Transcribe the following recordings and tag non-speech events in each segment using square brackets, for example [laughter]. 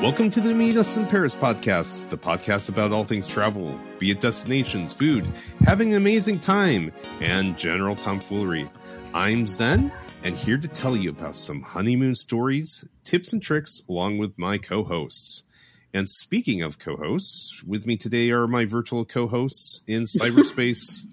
Welcome to the Meet Us in Paris podcast, the podcast about all things travel, be it destinations, food, having an amazing time, and general tomfoolery. I'm Zen, and here to tell you about some honeymoon stories, tips, and tricks, along with my co hosts. And speaking of co hosts, with me today are my virtual co hosts in [laughs] cyberspace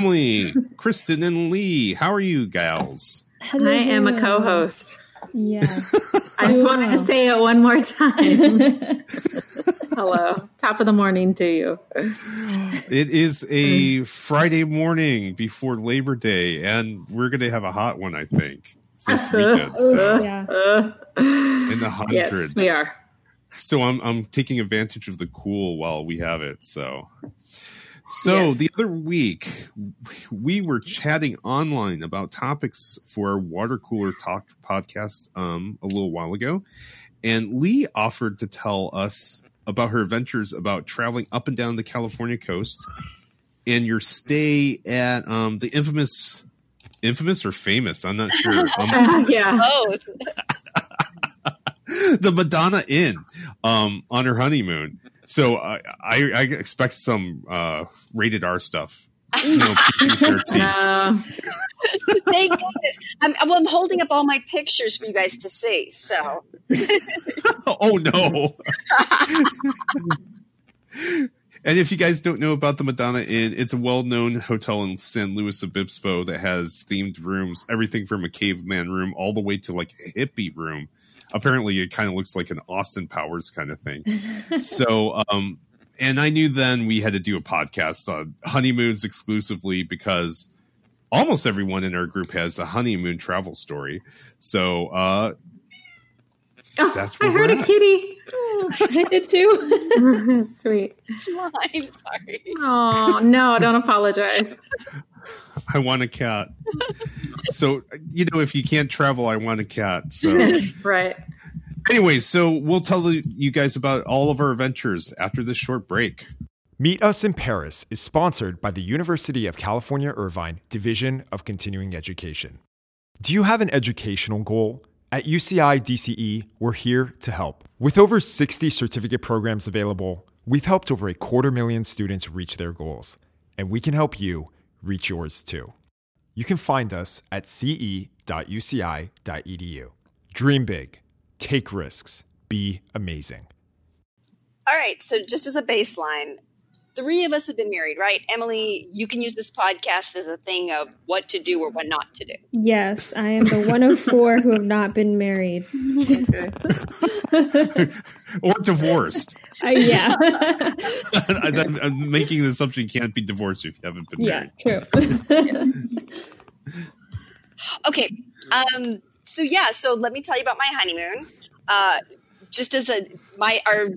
Emily, Kristen, and Lee. How are you, gals? Hello, I am a co-host. Yeah. [laughs] I just wanted to say it one more time. [laughs] Hello. Top of the morning to you. It is a Friday morning before Labor Day, and we're going to have a hot one, I think, this [laughs] weekend. So, yeah. In the hundreds. yes, we are. So I'm I'm taking advantage of the cool while we have it. So so Yes. the other week we were chatting online about topics for our water cooler talk podcast um a little while ago and Lee offered to tell us about her adventures about traveling up and down the California coast and your stay at um the infamous infamous or famous I'm not sure [laughs] um, yeah. both. [laughs] the Madonna Inn um, on her honeymoon. So I, I, I expect some uh, rated R stuff. You know, Uh, Thank goodness. I'm, well, I'm holding up all my pictures for you guys to see. So [laughs] oh no! [laughs] and if you guys don't know about the Madonna Inn, it's a well-known hotel in San Luis Obispo that has themed rooms, everything from a caveman room all the way to like a hippie room. Apparently, it kind of looks like an Austin Powers kind of thing. [laughs] so, um, and I knew then we had to do a podcast on honeymoons exclusively because almost everyone in our group has a honeymoon travel story. So, uh, oh, That's I heard we're a at. Kitty. I did too. [laughs] Sweet. it's mine. Sorry. Oh, no, don't apologize. I want a cat. so, you know, if you can't travel, I want a cat. So, [laughs] right. anyway, so we'll tell you guys about all of our adventures after this short break. Meet Us in Paris is sponsored by the University of California Irvine Division of Continuing Education. Do you have an educational goal? At UCI DCE, we're here to help. With over 60 certificate programs available, we've helped over a quarter million students reach their goals, and we can help you reach yours too. You can find us at ce.uci.edu. Dream big, take risks, be amazing. All right. So just as a baseline, three of us have been married, right? Emily, you can use this podcast as a thing of what to do or what not to do. Yes, I am the one of four who have not been married. [laughs] Or divorced. Uh, yeah. [laughs] I'm, I'm making the assumption you can't be divorced if you haven't been yeah, married. true. [laughs] Okay. Um, so yeah, so let me tell you about my honeymoon. Uh, just as a my our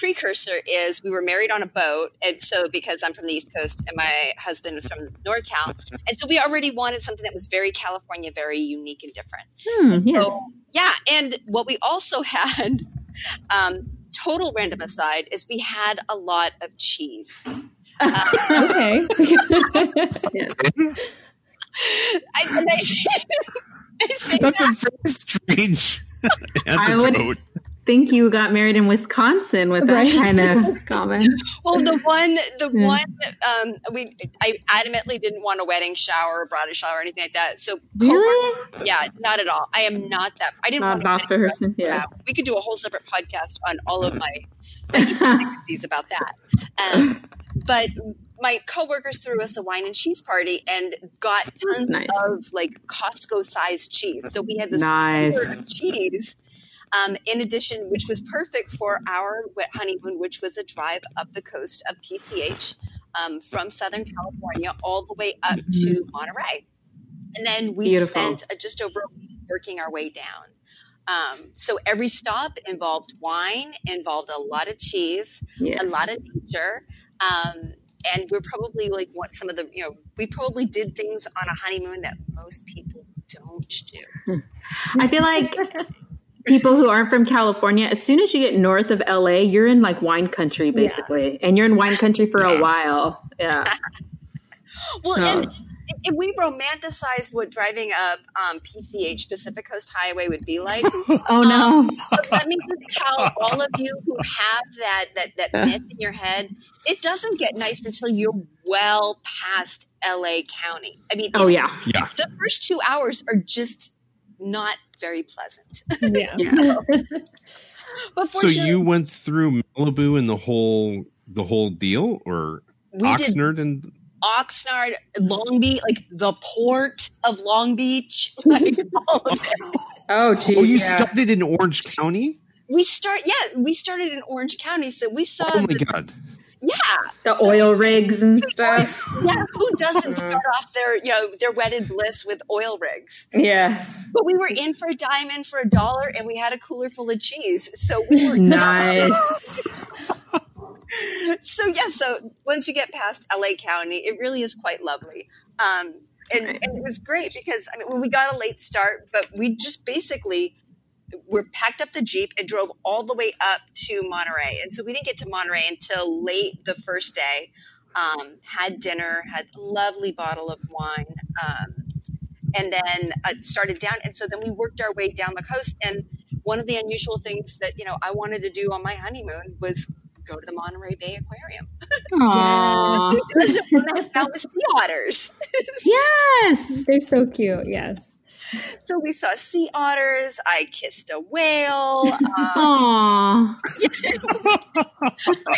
precursor is we were married on a boat, and so because I'm from the East Coast and my husband was from NorCal, and so we already wanted something that was very California, very unique and different. Hmm, yes. So, yeah, and what we also [laughs] had, um, total random aside, is we had a lot of cheese. [laughs] Uh, okay. yes. [laughs] I, I, I say That's that- a very strange I would- antidote. Think you got married in Wisconsin with that Right. kind of [laughs] comment. well, the one, the Yeah. one, um, we, I adamantly didn't want a wedding shower or bridal shower or anything like that. So, Really? yeah, not at all. I am not that. I didn't Not want a about wedding person. Yeah, Yeah. we could do a whole separate podcast on all of my [laughs] idiosyncrasies about that. Um, but my coworkers threw us a wine and cheese party and got tons nice. of like Costco sized cheese. So we had this Nice. of cheese. Um, in addition, which was perfect for our wet honeymoon, which was a drive up the coast of PCH um, from Southern California all the way up to Monterey. And then we Beautiful. spent uh, just over a week working our way down. Um, so every stop involved wine, involved a lot of cheese, Yes. a lot of nature. Um, and we're probably like what some of the, you know, we probably did things on a honeymoon that most people don't do. I feel like people who aren't from California, as soon as you get north of LA, you're in like wine country basically. And you're in wine country for a while. Yeah. [laughs] Well, So- and and we romanticized what driving up um, PCH Pacific Coast Highway would be like. [laughs] Oh no. But let me just tell all of you who have that that that myth in your head, it doesn't get nice until you're well past LA County. I mean, Oh yeah. Yeah. the first two hours are just not very pleasant. Yeah. [laughs] Yeah. But So you went through Malibu and the whole the whole deal, or we did Oxnard and Oxnard, Long Beach, like the port of Long Beach, [laughs] like [laughs] all of it. Oh geez. oh, you yeah. started in Orange County. We start, yeah, we started in Orange County, so we saw, Oh my the- god! Yeah, the oil rigs and stuff. yeah. Who doesn't Mm-hmm. start off their, you know, their wedded bliss with oil rigs? Yes. But we were in for a dime, in for a dollar, and we had a cooler full of cheese. So we were [laughs] [laughs] Nice. so yeah, so once you get past LA County, it really is quite lovely. Um, and, and it was great because I mean, well, we got a late start, but we just basically were packed up the jeep and drove all the way up to Monterey. And so we didn't get to Monterey until late the first day. Um, had dinner, had a lovely bottle of wine, um, and then uh, started down. And so then we worked our way down the coast. And one of the unusual things that you know I wanted to do on my honeymoon was go to the Monterey Bay Aquarium. Aww. Who doesn't want to hang out with sea otters? [laughs] Yes. They're so cute. Yes. So we saw sea otters. I kissed a whale. Um, Aww.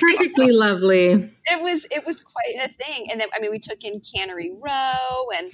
Perfectly lovely. it was it was quite a thing. And then I mean, we took in Cannery Row, and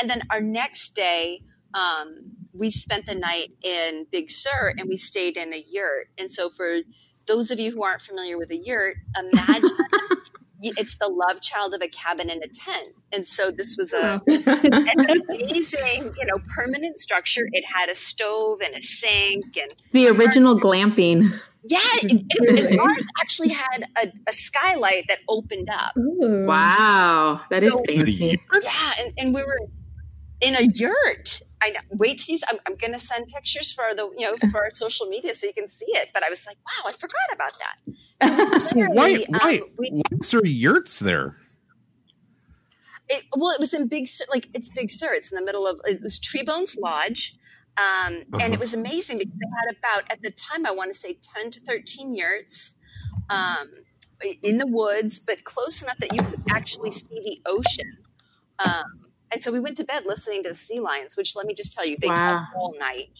and then our next day. Um, we spent the night in Big Sur and we stayed in a yurt. And so, for those of you who aren't familiar with a yurt, imagine [laughs] it's the love child of a cabin in a tent. And so, this was a, oh, [laughs] an amazing, you know, permanent structure. It had a stove and a sink, and the original glamping. yeah, and, and, and ours actually had a, a skylight that opened up. Ooh. Wow. That is So- fancy. Yeah, and, and we were in a yurt. I know. Wait till you. s- I'm, I'm going to send pictures for the you know for our social media so you can see it. But I was like, wow, I forgot about that. [laughs] So why Literally, um, why we- why there yurts there? It, well, it was in Big Sur, like it's Big Sur. It's in the middle of it was Treebones Lodge, um, and Uh-huh. it was amazing because they had about at the time I want to say ten to thirteen yurts. Um, in the woods, but close enough that you could actually see the ocean. Um, and so we went to bed listening to the sea lions, which let me just tell you, they Wow. talk all night.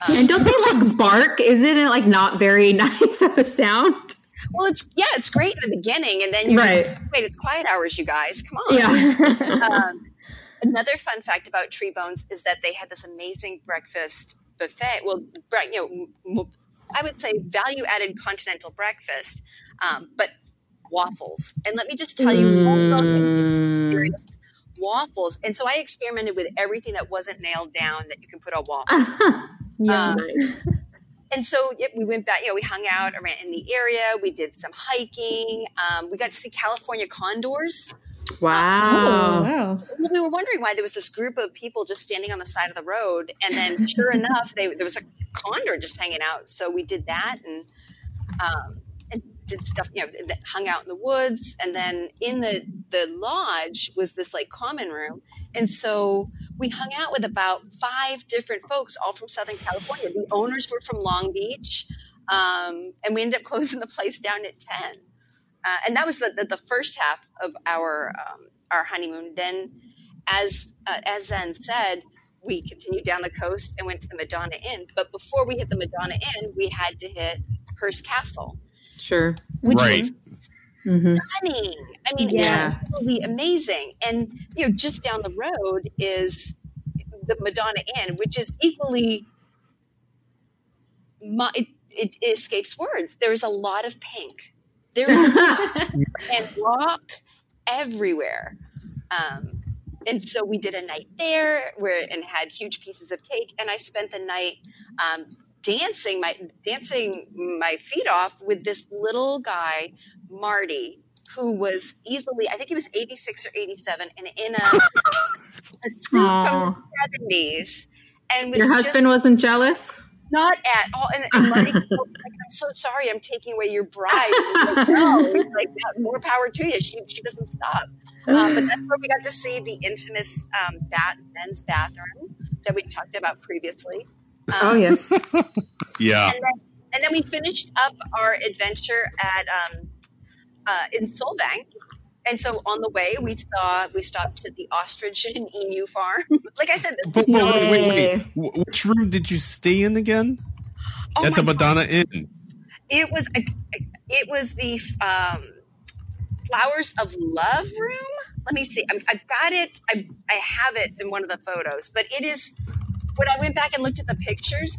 Um, And don't they [laughs] like bark? Isn't it like not very [laughs] nice of a sound? well, it's yeah, it's great in the beginning, and then you're Right. like, wait, it's quiet hours, you guys, come on. Yeah. [laughs] um, another fun fact about Treebones is that they had this amazing breakfast buffet. Well, you know, m- m- I would say value added continental breakfast, um, but waffles. And let me just tell you, Mm. Serious waffles. And so I experimented with everything that wasn't nailed down that you can put on waffles. [laughs] Yeah. Um, [laughs] and so yep, we went back, you know, we hung out around in the area. We did some hiking. Um, we got to see California condors. oh, wow. wow. We were wondering why there was this group of people just standing on the side of the road, and then sure [laughs] enough, they, there was a condor just hanging out. So we did that and um, and did stuff, you know, that hung out in the woods, and then in the the lodge was this like common room, and so we hung out with about five different folks, all from Southern California. The owners were from Long Beach, um, and we ended up [laughs] closing the place down at ten. Uh, and that was the, the, the first half of our um, our honeymoon. Then, as uh, as Zen said, we continued down the coast and went to the Madonna Inn. But before we hit the Madonna Inn, we had to hit Hearst Castle, Sure. which Right. was hmm stunning. I mean, Yeah. absolutely amazing. And you know, just down the road is the Madonna Inn, which is equally. mu- It, it, it escapes words. There is a lot of pink. There is [laughs] and rock everywhere. Um, and so we did a night there where and had huge pieces of cake, and I spent the night um, dancing my dancing my feet off with this little guy, Marty, who was easily I think he was eighty six or eighty seven, and in a, [laughs] a suit from the seventies, and was Your husband wasn't jealous? not at all. And, and Marty goes, I'm so sorry, I'm taking away your bride. Like, no, [laughs] He's like, more power to you. She, she doesn't stop. Um, but that's where we got to see the infamous um, bat, men's bathroom that we talked about previously. Oh Um, yes. Yeah. and then, and then we finished up our adventure at um, uh, in Solvang. And so on the way, we saw we stopped at the ostrich and [laughs] emu farm. [laughs] like I said, this But, is but wait, wait, wait. Which room did you stay in again? oh At my the God. Madonna Inn. It was a, it was the um, flowers of love room. Let me see. I'm, I've got it. I I have it in one of the photos. But it is when I went back and looked at the pictures.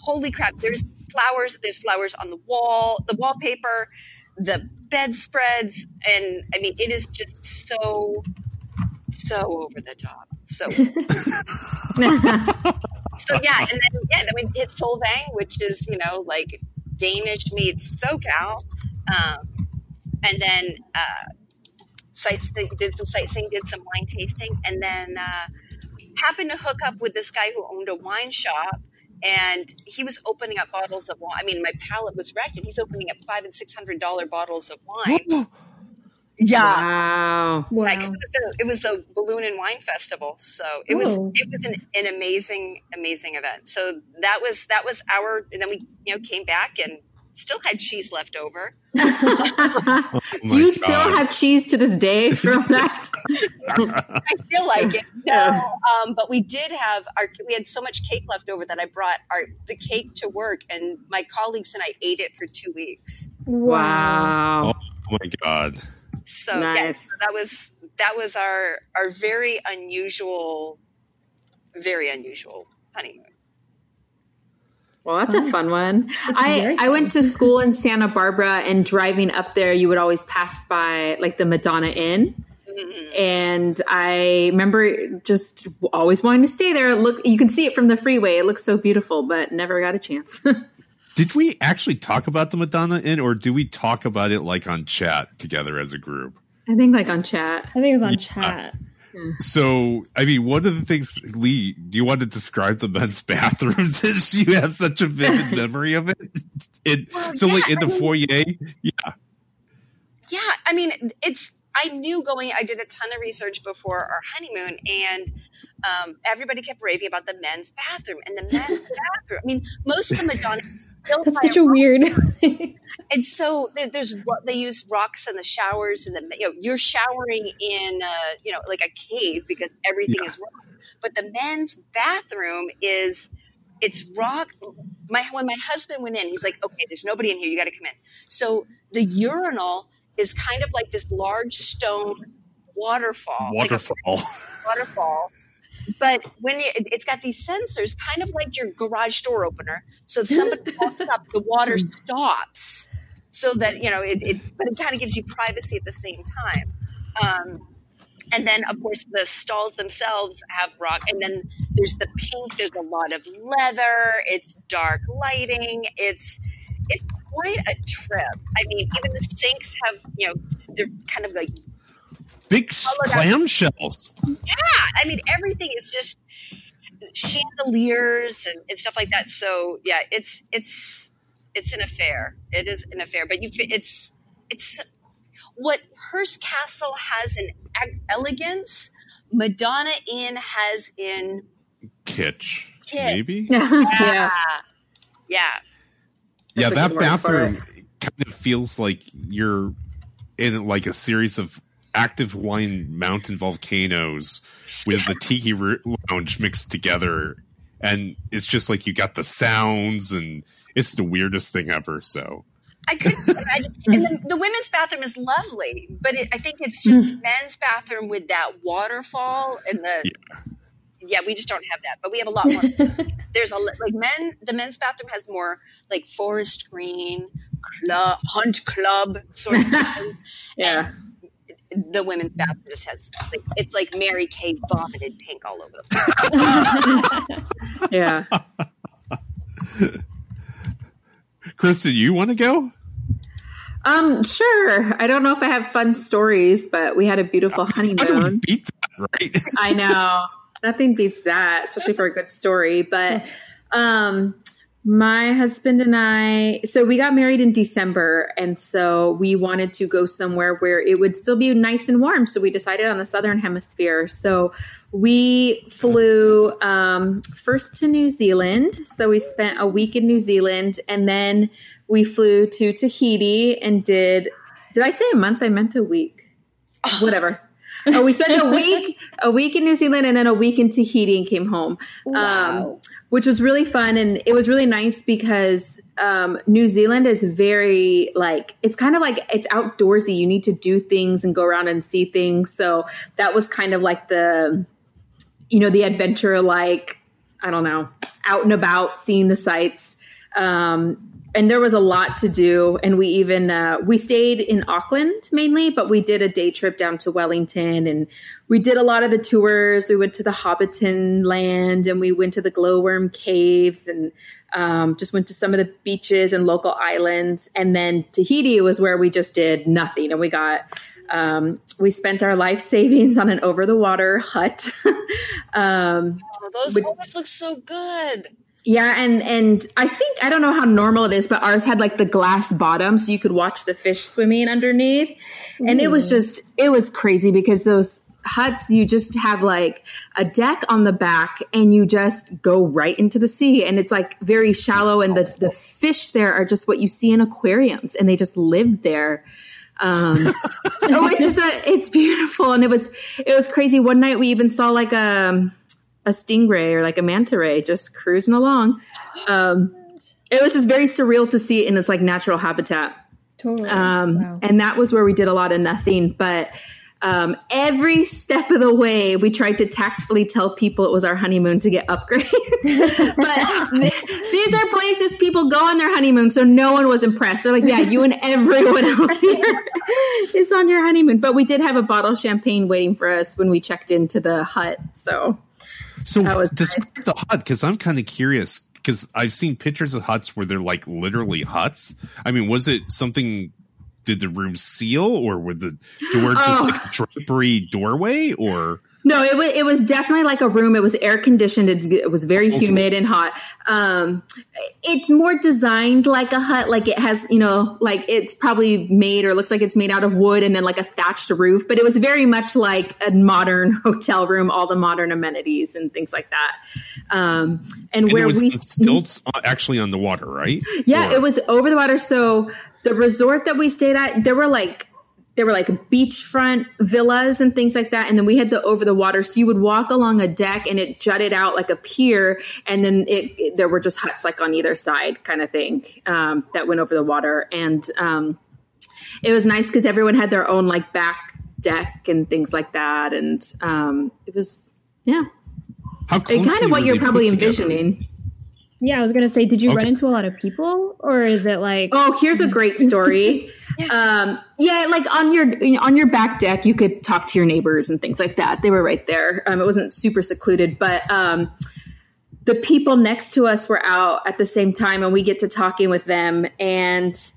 Holy crap! There's flowers. There's flowers on the wall, the wallpaper, the bedspreads, and I mean, it is just so so over the top. So [laughs] so yeah, and then yeah, then we hit Solvang, which is you know like Danish meets SoCal, um, and then uh, sights did some sightseeing, did some wine tasting, and then uh, happened to hook up with this guy who owned a wine shop. And he was opening up bottles of wine. I mean, my palate was wrecked, and he's opening up five and six hundred dollar bottles of wine. [gasps] yeah, Wow. Wow. It, was the, it was the balloon and wine festival, so it was Oh. it was an, an amazing amazing event. So that was that was our. And then we you know came back and still had cheese left over. Oh [laughs] Do you still have cheese to this day from [laughs] that? I feel like it. [laughs] No, um, but we did have our. We had so much cake left over that I brought our the cake to work, and my colleagues and I ate it for two weeks. wow. Oh my god. So yeah, Nice. so that was that was our our very unusual, very unusual honeymoon. Well, that's a fun one. I, very I went to school in Santa Barbara, and driving up there, you would always pass by like the Madonna Inn. Mm-hmm. And I remember just always wanting to stay there. Look, you can see it from the freeway. It looks so beautiful, but never got a chance. [laughs] Did we actually talk about the Madonna Inn, or do we talk about it like on chat together as a group? I think like on chat. I think it was on chat. So, I mean, one of the things, Lee, do you want to describe the men's [laughs] bathrooms [laughs] since you have such a vivid [laughs] memory of it? it Well, so, like in the I mean- foyer, yeah, Yeah, I mean, it's. I knew going. I did a ton of research before our honeymoon, and um, everybody kept raving about the men's bathroom and the men's bathroom. I mean, most of the Madonna. Built That's by such a rock- weird. [laughs] [laughs] And so there, there's they use rocks in the showers, and the you know you're showering in uh, you know like a cave because everything is rock. But the men's bathroom is it's rock. My when my husband went in, he's like, okay, there's nobody in here. You got to come in. So the urinal is kind of like this large stone waterfall, like a waterfall. But when you, it- it's got these sensors, kind of like your garage door opener. So if somebody [laughs] walks up, the water stops, so that you know it. it but it kind of gives you privacy at the same time. Um, and then, of course, the stalls themselves have rock. And then there's the pink. There's a lot of leather. It's dark lighting. It's it's quite a trip. I mean, even the sinks have you know they're kind of like Big oh look, I- clamshells. yeah, I mean everything is just chandeliers and, and stuff like that. So yeah, it's it's it's an affair. It is an affair, but you it's it's what Hearst Castle has in elegance. Madonna Inn has in Kitsch, Kitsch. maybe. [laughs] yeah. yeah, yeah. yeah, That's a that good word for bathroom kind of feels like you're in like a series of active wine mountain volcanoes with the tiki lounge mixed together and it's just like you got the sounds and it's the weirdest thing ever so I couldn't [laughs] imagine. And the, the women's bathroom is lovely, but it, I think it's just the men's bathroom with that waterfall and the. Yeah. we just don't have that, but we have a lot more. [laughs] There's a like men. The men's bathroom has more like forest green, club, hunt club sort of. [laughs] thing. Yeah. The women's bathroom just has like, it's like Mary Kay vomited pink all over the [laughs] place. Yeah. kristen you want to go Um, sure. I don't know if I have fun stories, but we had a beautiful how do we honeymoon. beat that right I know. Nothing beats that, especially for a good story. But um My husband and I, so we got married in December, and so we wanted to go somewhere where it would still be nice and warm. So we decided on the southern hemisphere. So we flew um, first to New Zealand. So we spent a week in New Zealand, and then we flew to Tahiti and did. Did I say a month? I meant a week. [laughs] Whatever. Oh, we spent a [laughs] week, a week in New Zealand, and then a week in Tahiti, and came home. Wow. Um, which was really fun and it was really nice because um, New Zealand is very like it's kind of like it's outdoorsy. You need to do things and go around and see things. So that was kind of like the you know the adventure like I don't know out and about seeing the sights. Um, and there was a lot to do. And we even uh, we stayed in auckland mainly but we did a day trip down to wellington and we did a lot of the tours. We went to the hobbiton land and we went to the glowworm caves and um, just went to some of the beaches and local islands. And then tahiti was where we just did nothing and we got um, we spent our life savings on an over the water hut. [laughs] Um, Oh, those always look so good. Yeah, and and I think I don't know how normal it is, but ours had like the glass bottom, so you could watch the fish swimming underneath, and it was just it was crazy because those huts you just have like a deck on the back and you just go right into the sea and it's like very shallow and the the fish there are just what you see in aquariums and they just live there. Um [laughs] oh it's just a, it's beautiful and it was it was crazy. One night we even saw like a a stingray or like a manta ray just cruising along um it was just very surreal to see it in its like natural habitat Totally. um, Wow. and that was where we did a lot of nothing. But um, every step of the way, we tried to tactfully tell people it was our honeymoon to get upgrades. [laughs] but th- [laughs] these are places people go on their honeymoon, so no one was impressed. They're like, "Yeah, you and everyone else here [laughs] is on your honeymoon." But we did have a bottle of champagne waiting for us when we checked into the hut. So So describe the hut because I'm kind of curious because I've seen pictures of huts where they're like literally huts. I mean, was it something? Did the room seal, or were the door just Oh. like a drapery doorway, or No, it was it was definitely like a room. It was air conditioned. It, it was very humid and hot. Um, it's more designed like a hut. Like it has, you know, like it's probably made or looks like it's made out of wood and then like a thatched roof. But it was very much like a modern [laughs] hotel room, all the modern amenities and things like that. Um, and, and where we stilts uh, actually on the water, right? yeah, Or- it was over the water. So the resort that we stayed at, there were like there were like beachfront villas and things like that, and then we had the over the water. So you would walk along a deck, and it jutted out like a pier, and then it, it- there were just huts like on either side, kind of thing um, that went over the water, and um, it was nice because everyone had their own like back deck and things like that, and um, it was yeah, How it kind of what you're they put probably together? envisioning. yeah, I was gonna say, did you Okay. run into a lot of people, or is it like? Oh, here's a great story. [laughs] um, yeah, like on your on your back deck, you could talk to your neighbors and things like that. They were right there. Um, it wasn't super secluded, but um, the people next to us were out at the same time, and we get to talking with them, and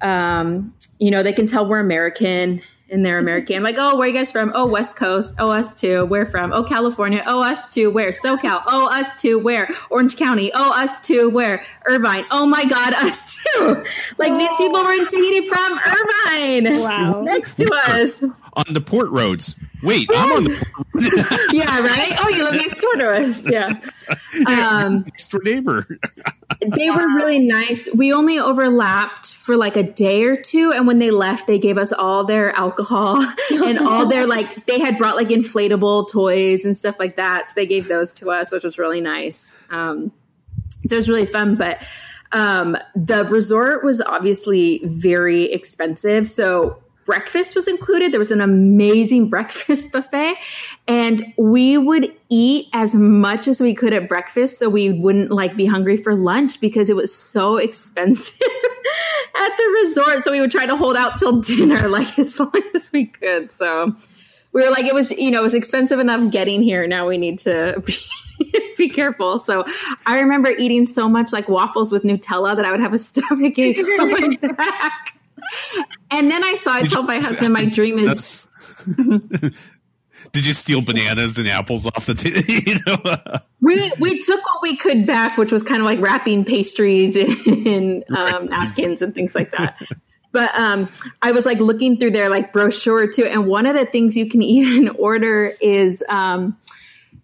um, you know they can tell we're American. And they're American. Like, oh, where you guys from? Oh, West Coast. Oh, us too. Where from? Oh, California. Oh, us too. Where? SoCal. Oh, us too. Where? Orange County. Oh, us too. Where? Irvine. Oh my God, [laughs] us too. Like these people were in Tahiti from Irvine. Wow. Next to us. on the port roads. Wait, I'm on the port [laughs] Yeah, right? Oh, you live next door to us. Yeah. [laughs] Um, next door neighbor. They were really nice. We only overlapped for like a day or two. And when they left, they gave us all their alcohol [laughs] and all their like, they had brought like inflatable toys and stuff like that. So they gave those to us, which was really nice. Um, so it was really fun. But um, the resort was obviously very expensive. So breakfast was included. There was an amazing [laughs] breakfast buffet, and we would eat as much as we could at breakfast so we wouldn't like be hungry for lunch because it was so [laughs] expensive at the resort. So we would try to hold out till [laughs] dinner like as long as we could. So we were like, it was, you know, it was expensive enough getting here. Now we need to be, be careful. So I remember eating so much like waffles with Nutella that I would have a stomach ache going back. And then I saw, I told my [laughs] husband, my dream is [laughs] Did you steal bananas and apples off the? T- [laughs] you know? we we took what we could back, which was kind of like wrapping pastries in um, napkins and things like that. But um, I was like looking through their like brochure too, and one of the things you can even order is um,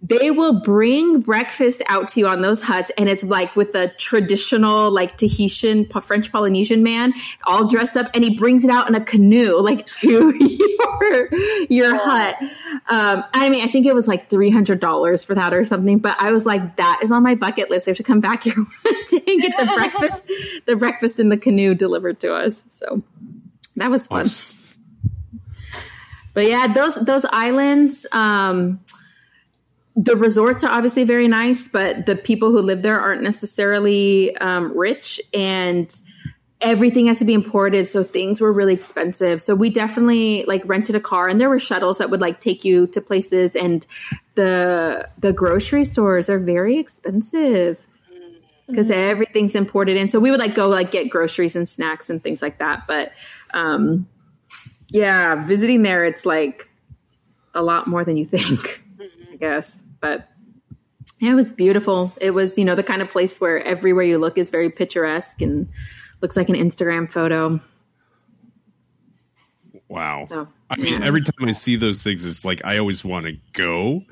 they will bring breakfast out to you on those huts and it's like with a traditional like tahitian french polynesian man all dressed up and he brings it out in a canoe like [laughs] to your your oh. hut. Um, i mean i think it was like $300 for that or something but i was like that is on my bucket list. I have to come back here [laughs] one day and get the breakfast [laughs] the breakfast in the canoe delivered to us. So that was fun. But yeah those those islands um the resorts are obviously very nice, but the people who live there aren't necessarily um, rich and everything has to be imported so things were really expensive. So we definitely like rented a car and there were shuttles that would like take you to places and the the grocery stores are very expensive because mm-hmm. everything's imported in. So we would like go like get groceries and snacks and things like that but um yeah visiting there it's like a lot more than you think [laughs] i guess but yeah, it was beautiful. It was, you know, the kind of place where everywhere you look is very picturesque and looks like an Instagram photo. Wow. So, I mean, every time I see those things, it's like I always want to go.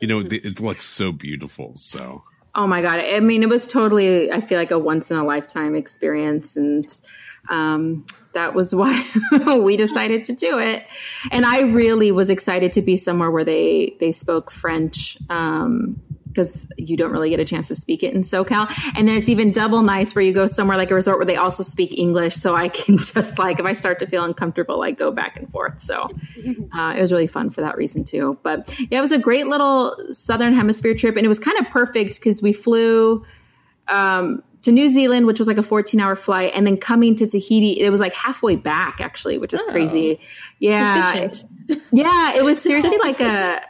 You know, mm-hmm. it looks so beautiful. So, oh my God. I mean, it was totally, I feel like a once in a lifetime experience. And um, that was why [laughs] we decided to do it. And I really was excited to be somewhere where they they spoke French. Um, because you don't really get a chance to speak it in SoCal. And then it's even double nice where you go somewhere like a resort where they also speak English. So I can [laughs] just like, if I start to feel uncomfortable, like go back and forth. So uh, it was really fun for that reason too. But yeah, it was a great little Southern Hemisphere trip. And it was kind of perfect because we flew. Um, to New Zealand, which was like a 14 hour flight, and then coming to Tahiti, it was like halfway back actually, which is oh, crazy. Yeah. yeah. It was seriously like a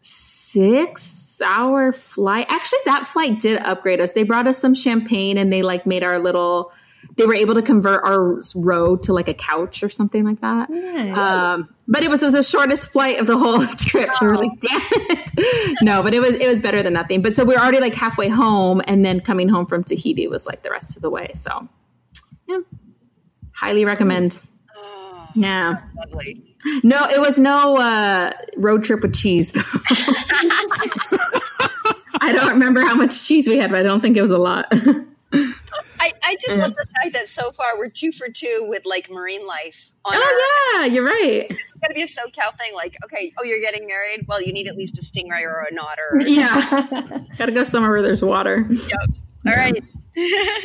six hour flight. Actually, that flight did upgrade us. They brought us some champagne and they like made our little they were able to convert our row to like a couch or something like that. Nice. Um, but it was, it was the shortest flight of the whole [laughs] trip. So we are like, damn it. [laughs] no, but it was it was better than nothing. But so we were already like halfway home, and then coming home from Tahiti was like the rest of the way. So yeah, highly recommend. Oh, yeah, lovely. No, it was no uh, road trip with cheese though. [laughs] I don't remember how much cheese we had, but I don't think it was a lot. [laughs] I, I just love the fact that so far we're two for two with like marine life. oh our, yeah, you're right. It's gonna be a SoCal thing. Like, okay, oh, you're getting married. Well, you need at least a stingray or a otter. Or [laughs] yeah, got to go somewhere where there's water. Yep. All right. [laughs]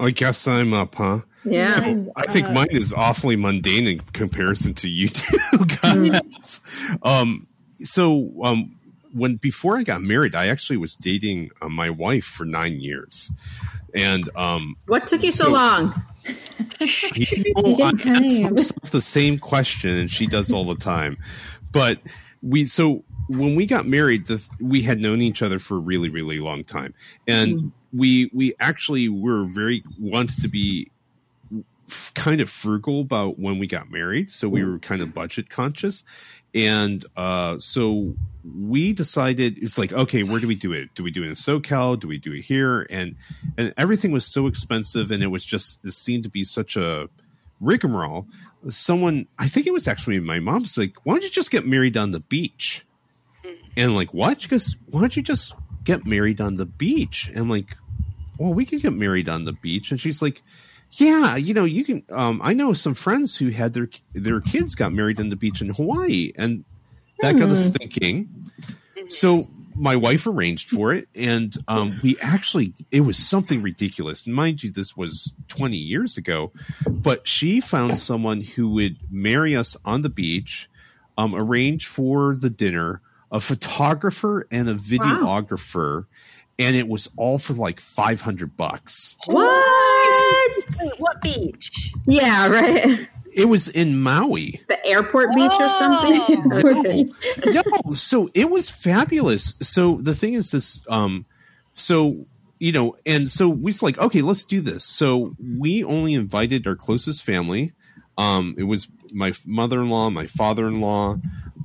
I guess I'm up, huh? Yeah. So I think mine is awfully mundane in comparison to you two guys. um, so um, when before I got married, I actually was dating uh, my wife for nine years, and um, what took you so, so long? [laughs] You know, I ask the same question, and she does all the time. But we so when we got married, the, we had known each other for a really, really long time, and mm. we we actually were very wanted to be kind of frugal about when we got married so we were kind of budget conscious and uh, so we decided it's like okay where do we do it? Do we do it in socal? Do we do it here? And and everything was so expensive and it was just it seemed to be such a rigmarole. Someone i think it was actually my mom's like why don't you just get married on the beach? And like what? Because why don't you just get married on the beach? And like well we could get married on the beach. And she's like yeah, you know, you can. Um, I know some friends who had their their kids got married on the beach in Hawaii, and that got us hmm. thinking. So my wife arranged for it, and um, we actually it was something ridiculous. Mind you, this was twenty years ago, but she found someone who would marry us on the beach, um, arrange for the dinner, a photographer and a videographer. Wow and it was all for like 500 bucks. What? What What beach? Yeah, right. It was in Maui. The airport beach or something. [laughs] no, so it was fabulous. So the thing is this um so you know, and so we was like, okay, let's do this. So we only invited our closest family. Um, it was my mother-in-law, my father-in-law,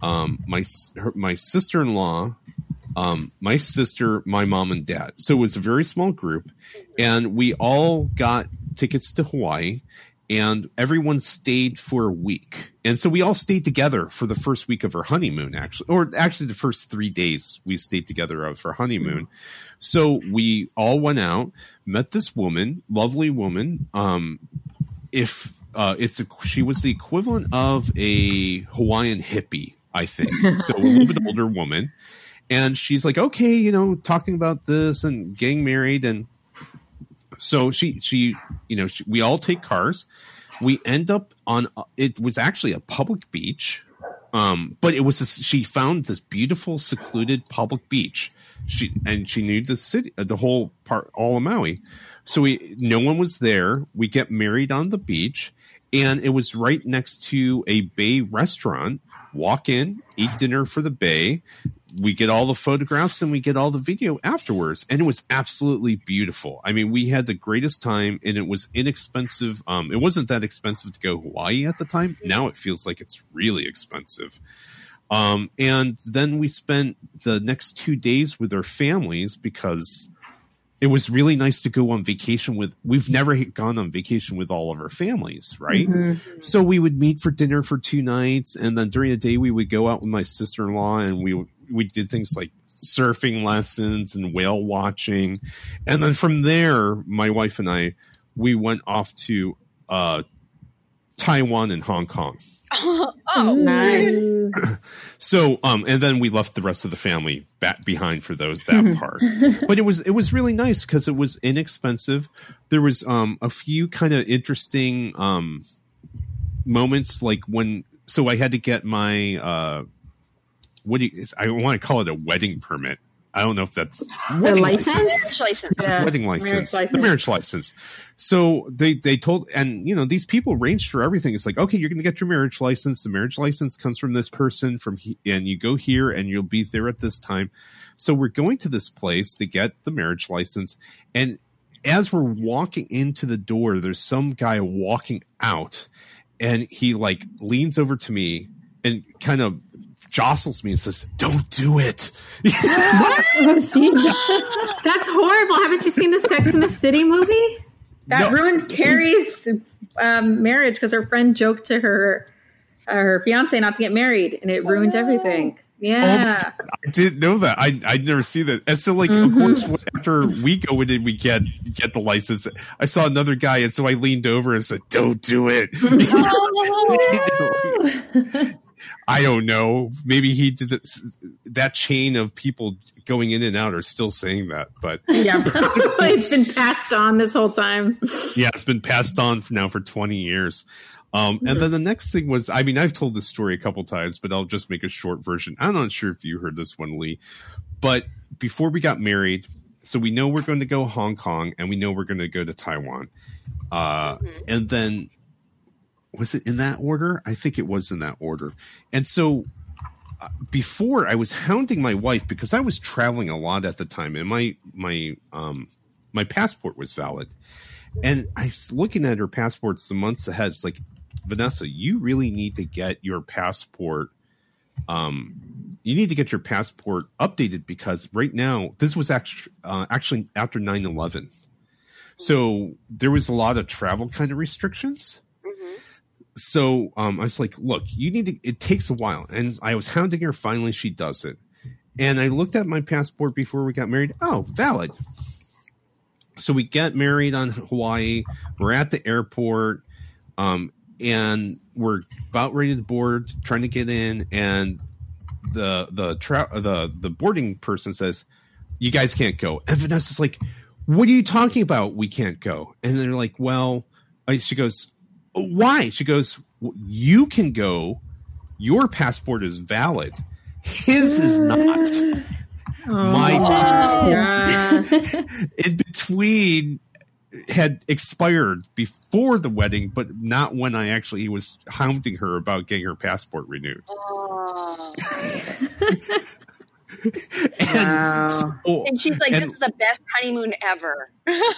um, my her, my sister in law, um, my sister, my mom, and dad. So it was a very small group, and we all got tickets to Hawaii, and everyone stayed for a week. And so we all stayed together for the first week of our honeymoon, actually, or actually the first three days we stayed together of our honeymoon. So we all went out, met this woman, lovely woman. Um, if uh, it's a, she was the equivalent of a Hawaiian hippie, I think. So a little bit [laughs] older woman, and she's like, okay, you know, talking about this and getting married, and so she she you know she, we all take cars. We end up on it was actually a public beach, um, but it was a, she found this beautiful secluded public beach. She and she knew the city, the whole part, all of Maui. So we no one was there. We get married on the beach, and it was right next to a bay restaurant. Walk in, eat dinner for the bay. We get all the photographs and we get all the video afterwards, and it was absolutely beautiful. I mean, we had the greatest time, and it was inexpensive. Um, it wasn't that expensive to go Hawaii at the time. Now it feels like it's really expensive. Um, and then we spent the next two days with our families because it was really nice to go on vacation with we've never gone on vacation with all of our families right so we would meet for dinner for two nights and then during the day we would go out with my sister-in-law and we we did things like surfing lessons and whale watching. And then from there my wife and i we went off to uh taiwan and hong kong. [laughs] Oh, Nice. [clears throat] so um and then we left the rest of the family back behind for those that [laughs] part. But it was it was really nice because it was inexpensive. There was um a few kind of interesting um moments like when so i had to get my uh what do you i want to call it a wedding permit i don't know if that's The wedding license? marriage license. Yeah. wedding Marriage license, the marriage license. So they they told, and you know, these people ranged for everything. It's like, okay, you're going to get your marriage license. The marriage license comes from this person from, he, and you go here, and you'll be there at this time. So we're going to this place to get the marriage license, and as we're walking into the door, there's some guy walking out, and he like leans over to me and kind of jostles me and says, "Don't do it." Oh. [laughs] That's horrible. Haven't you seen the Sex in the City movie? That No. ruined Carrie's um, marriage because her friend joked to her uh, her fiance not to get married, and it ruined everything. Yeah. I didn't know that. I I never see that. And so, like, Mm-hmm. of course, after we go in and we get get the license, I saw another guy, and so I leaned over and said, "Don't do it." [laughs] [laughs] I don't know. Maybe he did this, that chain of people going in and out are still saying that, but [laughs] yeah, [laughs] it's been passed on this whole time. yeah, it's been passed on for now for 20 years. Um, and then the next thing was, I mean, I've told this story a couple times, but I'll just make a short version. I'm not sure if you heard this one, Lee, but before we got married, so we know we're going to go Hong Kong and we know we're going to go to Taiwan. Uh, and then was it in that order? I think it was in that order. And so uh, before I was hounding my wife because I was traveling a lot at the time and my, my, um, my passport was valid. And I was looking at her passports the months ahead. It's like, Vanessa, you really need to get your passport. Um, you need to get your passport updated because right now, this was actually, uh, actually after 9 11. So there was a lot of travel kind of restrictions. So um, I was like, look, you need to, it takes a while. And I was hounding her. Finally, she does it. And I looked at my passport before we got married. Oh, valid so we get married on Hawaii. We're at the airport, um, and we're about ready to board, trying to get in, and the the tra- the the boarding person says, "You guys can't go." And Vanessa's like, "What are you talking about? We can't go." And they're like, "Well," she goes, "Why?" She goes, "You can go. Your passport is valid. His is mm. not." My oh, Yeah. [laughs] in between had expired before the wedding, but not when I actually was hounding her about getting her passport renewed. Oh. [laughs] And, Wow. so- And she's like, and- "This is the best honeymoon ever."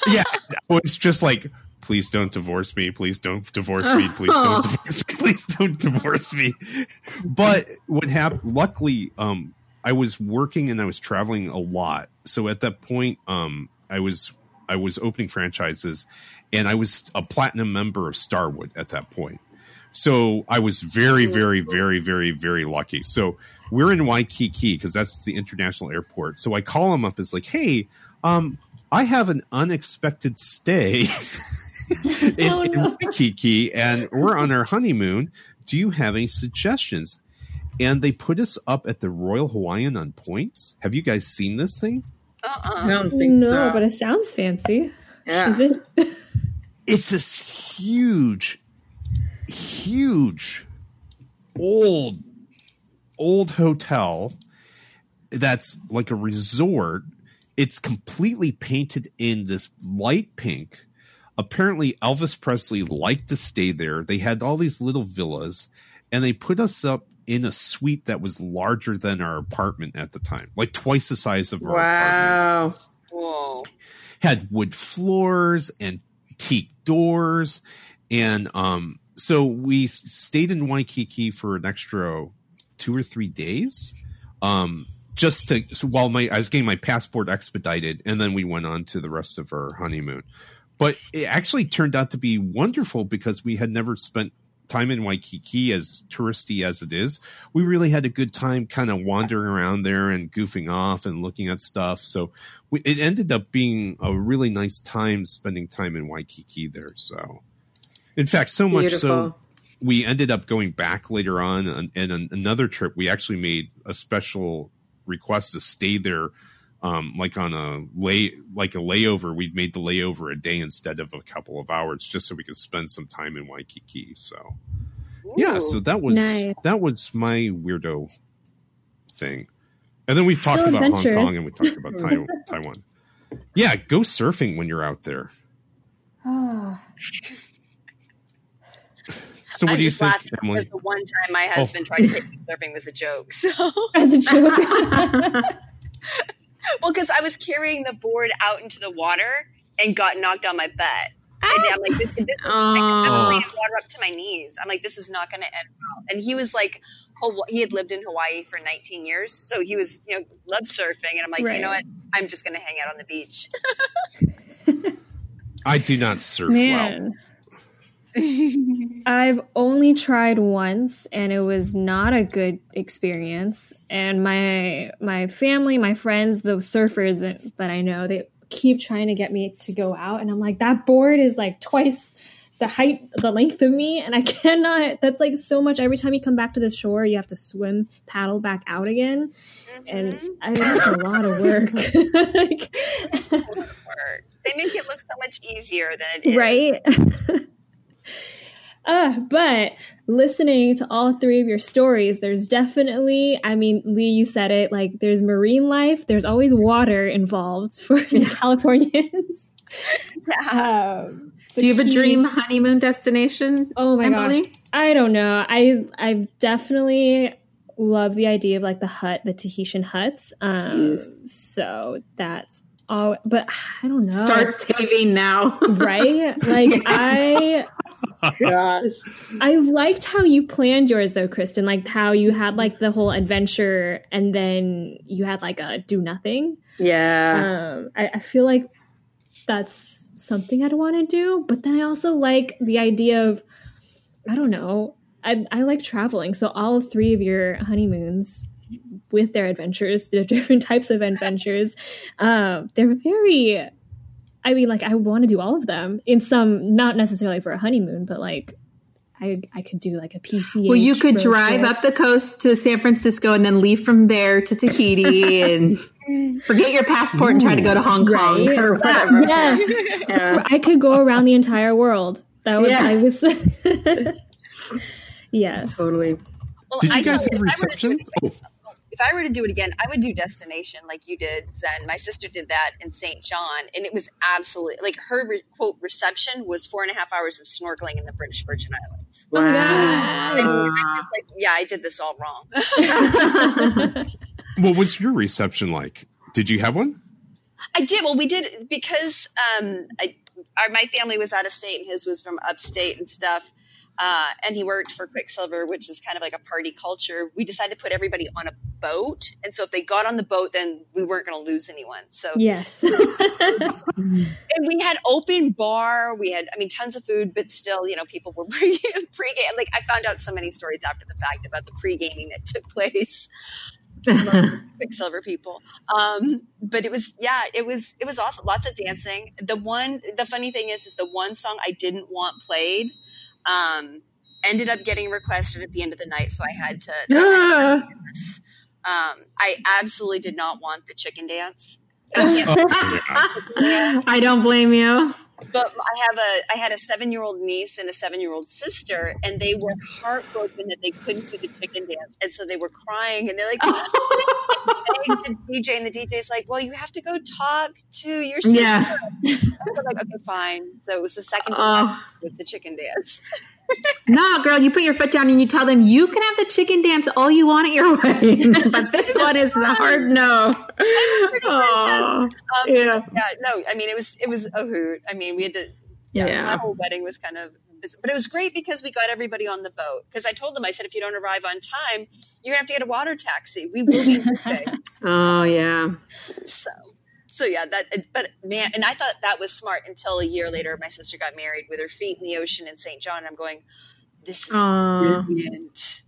yeah, it was just like please don't divorce me. Please don't divorce me. Please don't divorce me. [laughs] Please don't divorce me. But what happened? Luckily, um, I was working and I was traveling a lot. So at that point, um, I was I was opening franchises, and I was a platinum member of Starwood at that point. So I was very, very, very, very, very lucky. So we're in Waikiki because that's the international airport. So I call him up. It's like, hey, um, I have an unexpected stay [laughs] in, [laughs] Oh, in. Waikiki, and we're on our honeymoon. Do you have any suggestions? And they put us up at the Royal Hawaiian on points. Have you guys seen this thing? Uh-uh. I don't think no, so. but it sounds fancy. yeah. Is it? [laughs] it's this huge, huge, old, old hotel that's like a resort. It's completely painted in this light pink. Apparently, Elvis Presley liked to stay there. They had all these little villas, and they put us up in a suite that was larger than our apartment at the time, like twice the size of our apartment Wow. Whoa. had wood floors and teak doors and um so we stayed in Waikiki for an extra two or three days um just to so while my I was getting my passport expedited and then we went on to the rest of our honeymoon but it actually turned out to be wonderful because we had never spent time in Waikiki as touristy as it is, we really had a good time kind of wandering around there and goofing off and looking at stuff. So we, it ended up being a really nice time spending time in Waikiki there. So, in fact, so much so we ended up going back later on and, and another trip. We actually made a special request to stay there. Um, like on a lay, like a layover, we'd made the layover a day instead of a couple of hours, just so we could spend some time in Waikiki. So, yeah, so that was Nice. that was my weirdo thing. And then we talked Still about Hong. Kong and we talked about Tai- [laughs] Taiwan. Yeah, go surfing when you're out there. [sighs] So what I'm do you think, Emily? because the one time my husband tried to take me surfing was a joke. So, As a joke. [laughs] [laughs] well, because I was carrying the board out into the water and got knocked on my butt. And I'm like, this, this is, I actually Oh. had water up to my knees. I'm like, this is not going to end well. And he was like, Hawa- he had lived in Hawaii for 19 years, so he was, you know, loved surfing. And I'm like, you know what? I'm just going to hang out on the beach. [laughs] I do not surf well. [laughs] I've only tried once and it was not a good experience. And my my family, my friends, the surfers that I know, they keep trying to get me to go out and I'm like that board is like twice the height the length of me and I [laughs] cannot that's like so much every time you come back to the shore you have to swim paddle back out again and mm-hmm. I mean, that's a lot of work. Like- [laughs] they make it look so much easier than it is. right? Uh, but listening to all three of your stories, there's definitely, I mean, Lee, you said it, like there's marine life, there's always water involved for [laughs] the Californians. [laughs] Yeah. Um, Do you have a dream honeymoon destination? Oh my Emily? gosh. I don't know. I I definitely love the idea of like the hut, the Tahitian huts. Um Yes. so that's all but I don't know. Start saving now. right? [laughs] Like I Gosh. I liked how you planned yours though, Kristen. Like how you had like the whole adventure and then you had like a do nothing. Yeah. Um, I, I feel like that's something I'd want to do. But then I also like the idea of, I don't know, I, I like traveling. So all three of your honeymoons with their adventures, the [laughs] different types of adventures, um, they're very, I mean, like I would want to do all of them in some, not necessarily for a honeymoon, but like I, I could do like a PC. well, you could drive up the coast to San Francisco and then leave from there to Tahiti and [laughs] forget your passport and try to go to Hong Kong Right. or [laughs] whatever. Yeah. Yeah. I could go around the entire world. That was Yeah. I was Yes. Totally. Well, Did you I guys have if I were to do it receptions? Oh, if I were to do it again, I would do destination like you did, Zen. My sister did that in St. John, and it was absolutely like her re- quote reception was four and a half hours of snorkeling in the British Virgin Islands. Oh my Wow. And I'm like, yeah, I did this all wrong. [laughs] what was your reception like? Did you have one? I did. Well, we did because um, I, our, my family was out of state and his was from upstate and stuff. Uh, and he worked for Quiksilver, which is kind of like a party culture. We decided to put everybody on a boat, and so if they got on the boat, then we weren't going to lose anyone. So yes, [laughs] [laughs] and we had open bar. We had, I mean, tons of food, but still, you know, people were [laughs] pre game. Like I found out so many stories after the fact about the pre gaming that took place. Quiksilver people. Um, but it was, yeah, it was, it was awesome. Lots of dancing. The one, the funny thing is, is the one song I didn't want played, um, ended up getting requested at the end of the night. So I had to, [gasps] um, I absolutely did not want the chicken dance. [laughs] [laughs] I don't blame you but I have a I had a seven year old niece and a seven year old sister, and they were heartbroken that they couldn't do the chicken dance, and so they were crying, and they're like, [laughs] the DJ, and the DJ's like, "Well, you have to go talk to your sister." Yeah. like, okay, fine. So it was the second uh, with the chicken dance. No, girl, you put your foot down and you tell them you can have the chicken dance all you want at your [laughs] wedding, [laughs] but this one is the hard no. um, yeah, yeah, no. I mean, it was it was a hoot. I mean, we had to. Yeah, yeah. my whole wedding was kind of, but it was great because we got everybody on the boat. Because I told them, I said, if you don't arrive on time, you're gonna have to get a water taxi. We will be. [laughs] oh yeah. So so yeah, that but man, and I thought that was smart until a year later, my sister got married with her feet in the ocean in St. John. And I'm going, this is Aww. brilliant.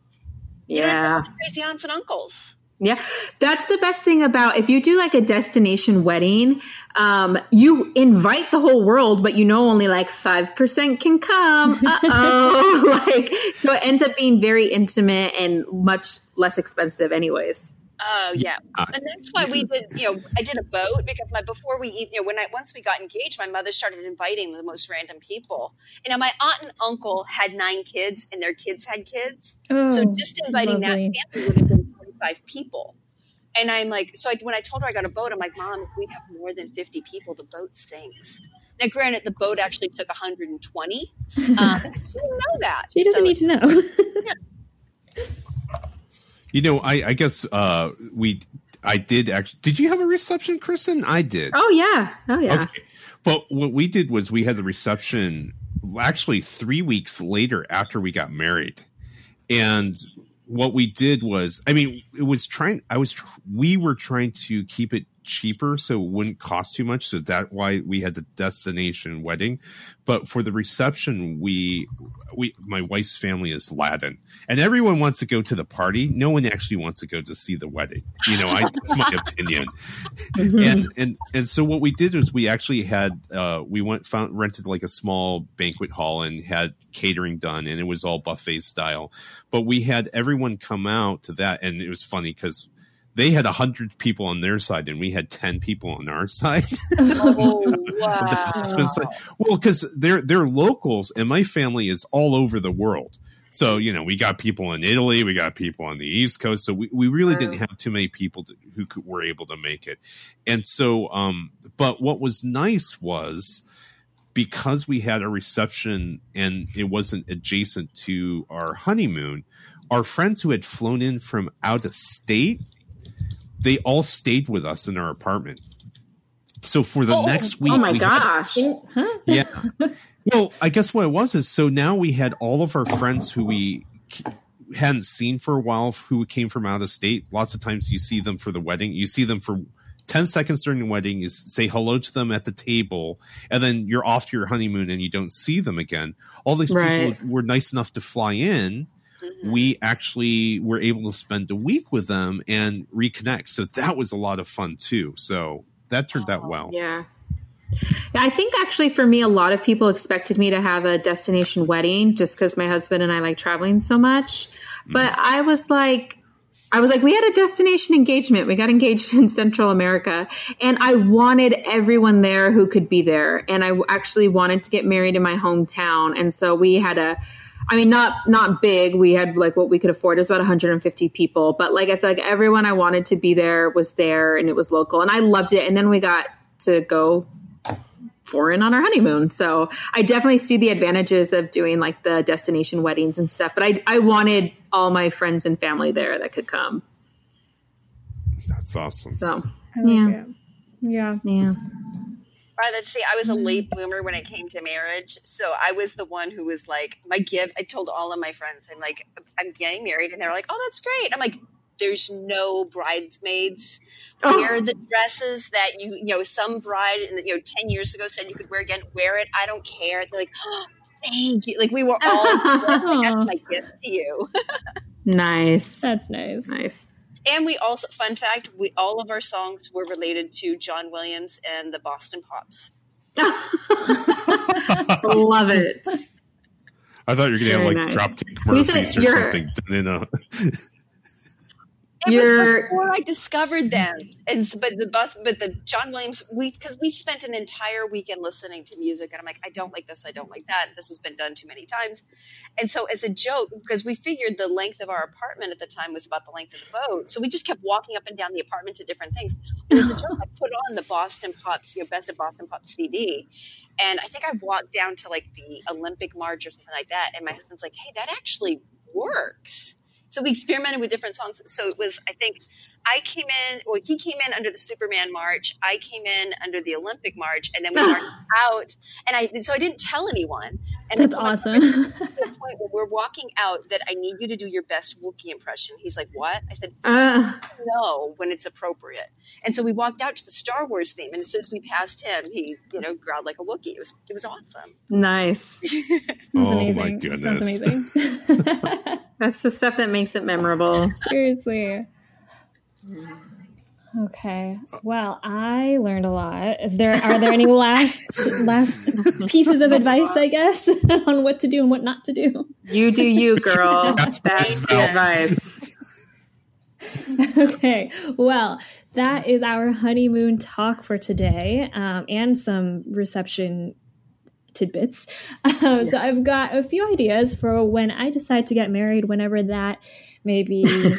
You yeah, crazy aunts and uncles. Yeah, that's the best thing about if you do like a destination wedding, um, you invite the whole world, but you know only like five percent can come. [laughs] Uh oh, [laughs] like so it ends up being very intimate and much less expensive, anyways. Oh yeah, and that's why we did. You know, I did a boat because my before we you know when I once we got engaged, my mother started inviting the most random people. You know, my aunt and uncle had nine kids, and their kids had kids. Oh, so just inviting lovely. that family would have been forty five people. And I'm like, so I, when I told her I got a boat, I'm like, Mom, if we have more than fifty people, the boat sinks. Now, granted, the boat actually took 120. [laughs] Um, she didn't know that. She doesn't so, need to know. [laughs] yeah. You know, I, I guess uh, we, I did actually. Did you have a reception, Kristen? I did. Oh yeah, oh yeah. Okay. But what we did was we had the reception actually three weeks later after we got married, and what we did was, I mean, it was trying. I was. We were trying to keep it cheaper so it wouldn't cost too much. So that why we had the destination wedding. But for the reception we we my wife's family is latin. And everyone wants to go to the party. No one actually wants to go to see the wedding. You know I, that's my [laughs] opinion. Mm-hmm. and and and so what we did was we actually had uh we went found rented like a small banquet hall and had catering done and it was all buffet style. But we had everyone come out to that and it was funny because they had 100 people on their side and we had 10 people on our [laughs] side. oh, [laughs] wow. well, because they're, they're locals and my family is all over the world. So, you know, we got people in Italy, we got people on the East Coast. So we, we really didn't have too many people to, who could, were able to make it. And so, um, but what was nice was because we had a reception and it wasn't adjacent to our honeymoon, our friends who had flown in from out of state they all stayed with us in our apartment. So for the oh, next week, oh my gosh, had, yeah. well, I guess what it was is so now we had all of our friends who we hadn't seen for a while who came from out of state. Lots of times you see them for the wedding. You see them for 10 seconds during the wedding. You say hello to them at the table, and then you're off to your honeymoon and you don't see them again. All these right. people were nice enough to fly in mm-hmm. we actually were able to spend a week with them and reconnect. So that was a lot of fun too. So that turned oh, out well. Yeah. Yeah, I think actually for me, a lot of people expected me to have a destination wedding just because my husband and I like traveling so much. But mm. I was like, I was like, we had a destination engagement. We got engaged [laughs] in Central America, and I wanted everyone there who could be there. And I actually wanted to get married in my hometown, and so we had a I mean, not not big. We had like what we could afford. It was about 150 people, but like I feel like everyone I wanted to be there was there, and it was local, and I loved it. And then we got to go foreign on our honeymoon, so I definitely see the advantages of doing like the destination weddings and stuff. But I I wanted all my friends and family there that could come. That's awesome. So yeah, yeah, yeah. Rather say I was a mm-hmm. late bloomer when it came to marriage. So I was the one who was like, my gift. I told all of my friends, I'm like, I'm getting married, and they're like, oh, that's great. I'm like, there's no bridesmaids. Oh. Wear the dresses that you, you know, some bride, you know, ten years ago said you could wear again. Wear it. I don't care. They're like, oh, thank you. Like we were all. [laughs] like, that's my gift to you. [laughs] Nice. That's nice. Nice. And we also, fun fact, we all of our songs were related to John Williams and the Boston Pops. [laughs] Love it. I thought you were gonna have like nice. Dropkick You said Murphys or you're- something. You know, [laughs] You're- was before I discovered them, and s- but the bus, but the John Williams, we because we spent an entire weekend listening to music, and I'm like, I don't like this, I don't like that. This has been done too many times, and so as a joke, because we figured the length of our apartment at the time was about the length of the boat, so we just kept walking up and down the apartment to different things. But as a [sighs] joke, I put on the Boston Pops, you know, Best of Boston Pops CD, and I think I walked down to like the Olympic March or something like that, and my husband's like, Hey, that actually works. So we experimented with different songs. So it was, I think, I came in, well, he came in under the Superman March. I came in under the Olympic March, and then we marched [laughs] out. And I, so I didn't tell anyone. And That's I told my awesome. husband the [laughs] point where we're walking out that I need you to do your best Wookiee impression. He's like, "What?" I said, Uh, "No, when it's appropriate." And so we walked out to the Star Wars theme, and as soon as we passed him, he, you know, growled like a Wookiee. It was, it was awesome. nice. [laughs] That's Oh, my amazing. That Sounds amazing. That's the stuff that makes it memorable. Seriously. Okay. Well, I learned a lot. Is there are there any [laughs] last last pieces of advice, I guess, [laughs] on what to do and what not to do? You do you, girl. [laughs] That's That's the advice. okay. Well, that is our honeymoon talk for today, um, and some reception tidbits. Um, So I've got a few ideas for when I decide to get married, whenever that may be.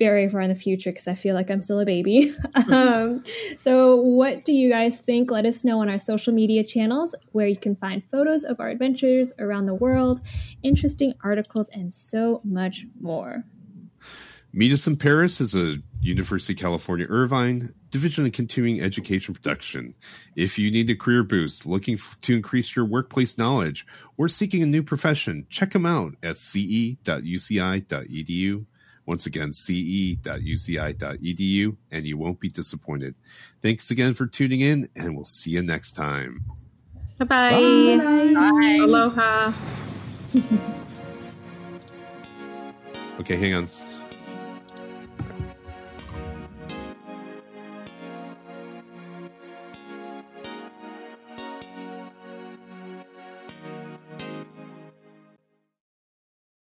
Very far in the future because I feel like I'm still a baby. [laughs] um, so, what do you guys think? Let us know on our social media channels where you can find photos of our adventures around the world, interesting articles, and so much more. Meet Us in Paris is a University of California Irvine Division of Continuing Education production. If you need a career boost, looking to increase your workplace knowledge, or seeking a new profession, check them out at ce.uci.edu. Once again, ce.uci.edu, and you won't be disappointed. Thanks again for tuning in, and we'll see you next time. Bye-bye. Bye. Aloha. [laughs] Okay, hang on.